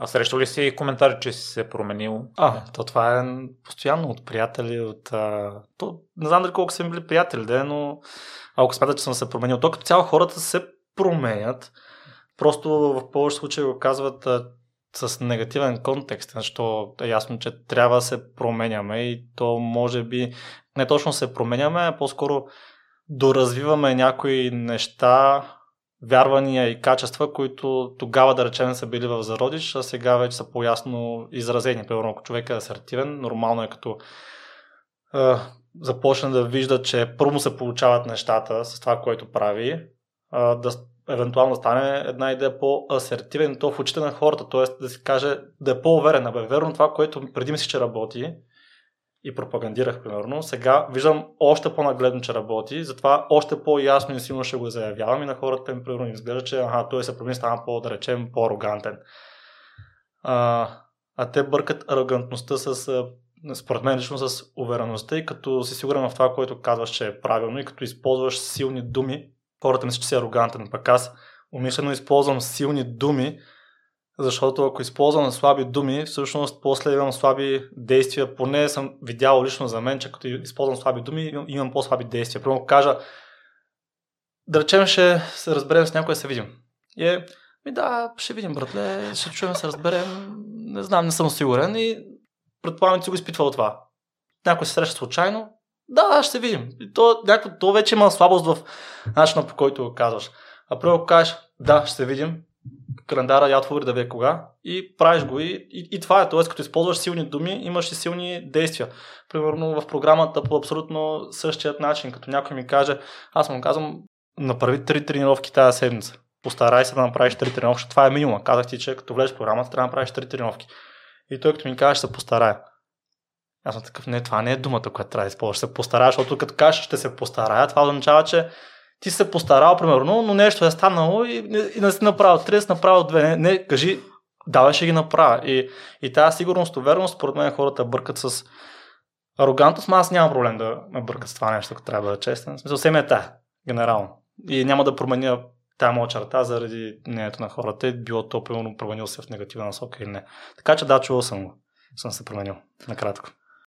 А срещу ли си коментари, че си се променил? А, то това е постоянно от приятели, от... А... То, не знам дали колко са ми били приятели, да, но ако смятат, че съм се променил, то като цяло хората се променят. Просто в повече случаи го казват а, с негативен контекст, защото е ясно, че трябва да се променяме и то може би не точно се променяме, а по-скоро доразвиваме някои неща, вярвания и качества, които тогава, да речем, са били в зародиш, а сега вече са по-ясно изразени. Примерно, ако човек е асертивен, нормално е като е, започне да вижда, че първо се получават нещата с това, което прави, е, да евентуално стане една идея по-асертивен, то в очите на хората, т.е. да си каже, да е по-уверен, бе, верно това, което преди мисли, че работи, и пропагандирах, примерно, сега виждам още по-нагледно, че работи, затова още по-ясно и силно ще го заявявам и на хората им, примерно, изглежда, че аха, той се промени, стана по, да речем, по-арогантен. А, а те бъркат арогантността с, според мен лично с увереността и като си сигурен в това, което казваш, че е правилно и като използваш силни думи, хората мислят, че си арогантен. Пък аз умишлено използвам силни думи, защото ако използвам слаби думи, всъщност после имам слаби действия. Поне съм видял лично за мен, че като използвам слаби думи, имам по-слаби действия. Примерно кажа, да речем, ще се разберем с някой да се видим. И е, ми да, ще видим, братле, ще чуем, се разберем. Не знам, не съм сигурен и предполагам, че си го изпитвал това. Някой се среща случайно, да, ще видим. И то, някакво, то вече има слабост в начина по който го казваш. А първо кажеш, да, ще се видим, календара я отвори да вие кога и правиш го и, и, и това е. Тоест, като използваш силни думи, имаш и силни действия. Примерно в програмата по абсолютно същият начин, като някой ми каже, аз му казвам, направи три тренировки тази седмица. Постарай се да направиш три тренировки. Това е минимум. Казах ти, че като влезеш в програмата, трябва да направиш три тренировки. И той като ми каже, ще се постарая. Аз съм такъв, не, това не е думата, която трябва да използваш. Ще се постарая, защото като кажеш, ще се постарая, това означава, че ти се постарал, примерно, но нещо е станало и, и не си направил три, си направил две. Не, не кажи, давай ще ги направя. И, и тази сигурност, увереност, според мен хората бъркат с арогантност, но аз нямам проблем да ме бъркат с това нещо, ако трябва да бъда честен. В смисъл, съвсем е та, генерално. И няма да променя тази моя черта заради мнението на хората, било то, примерно, променил се в негативна насока или не. Така че да, чувал съм го. Съм се променил, накратко.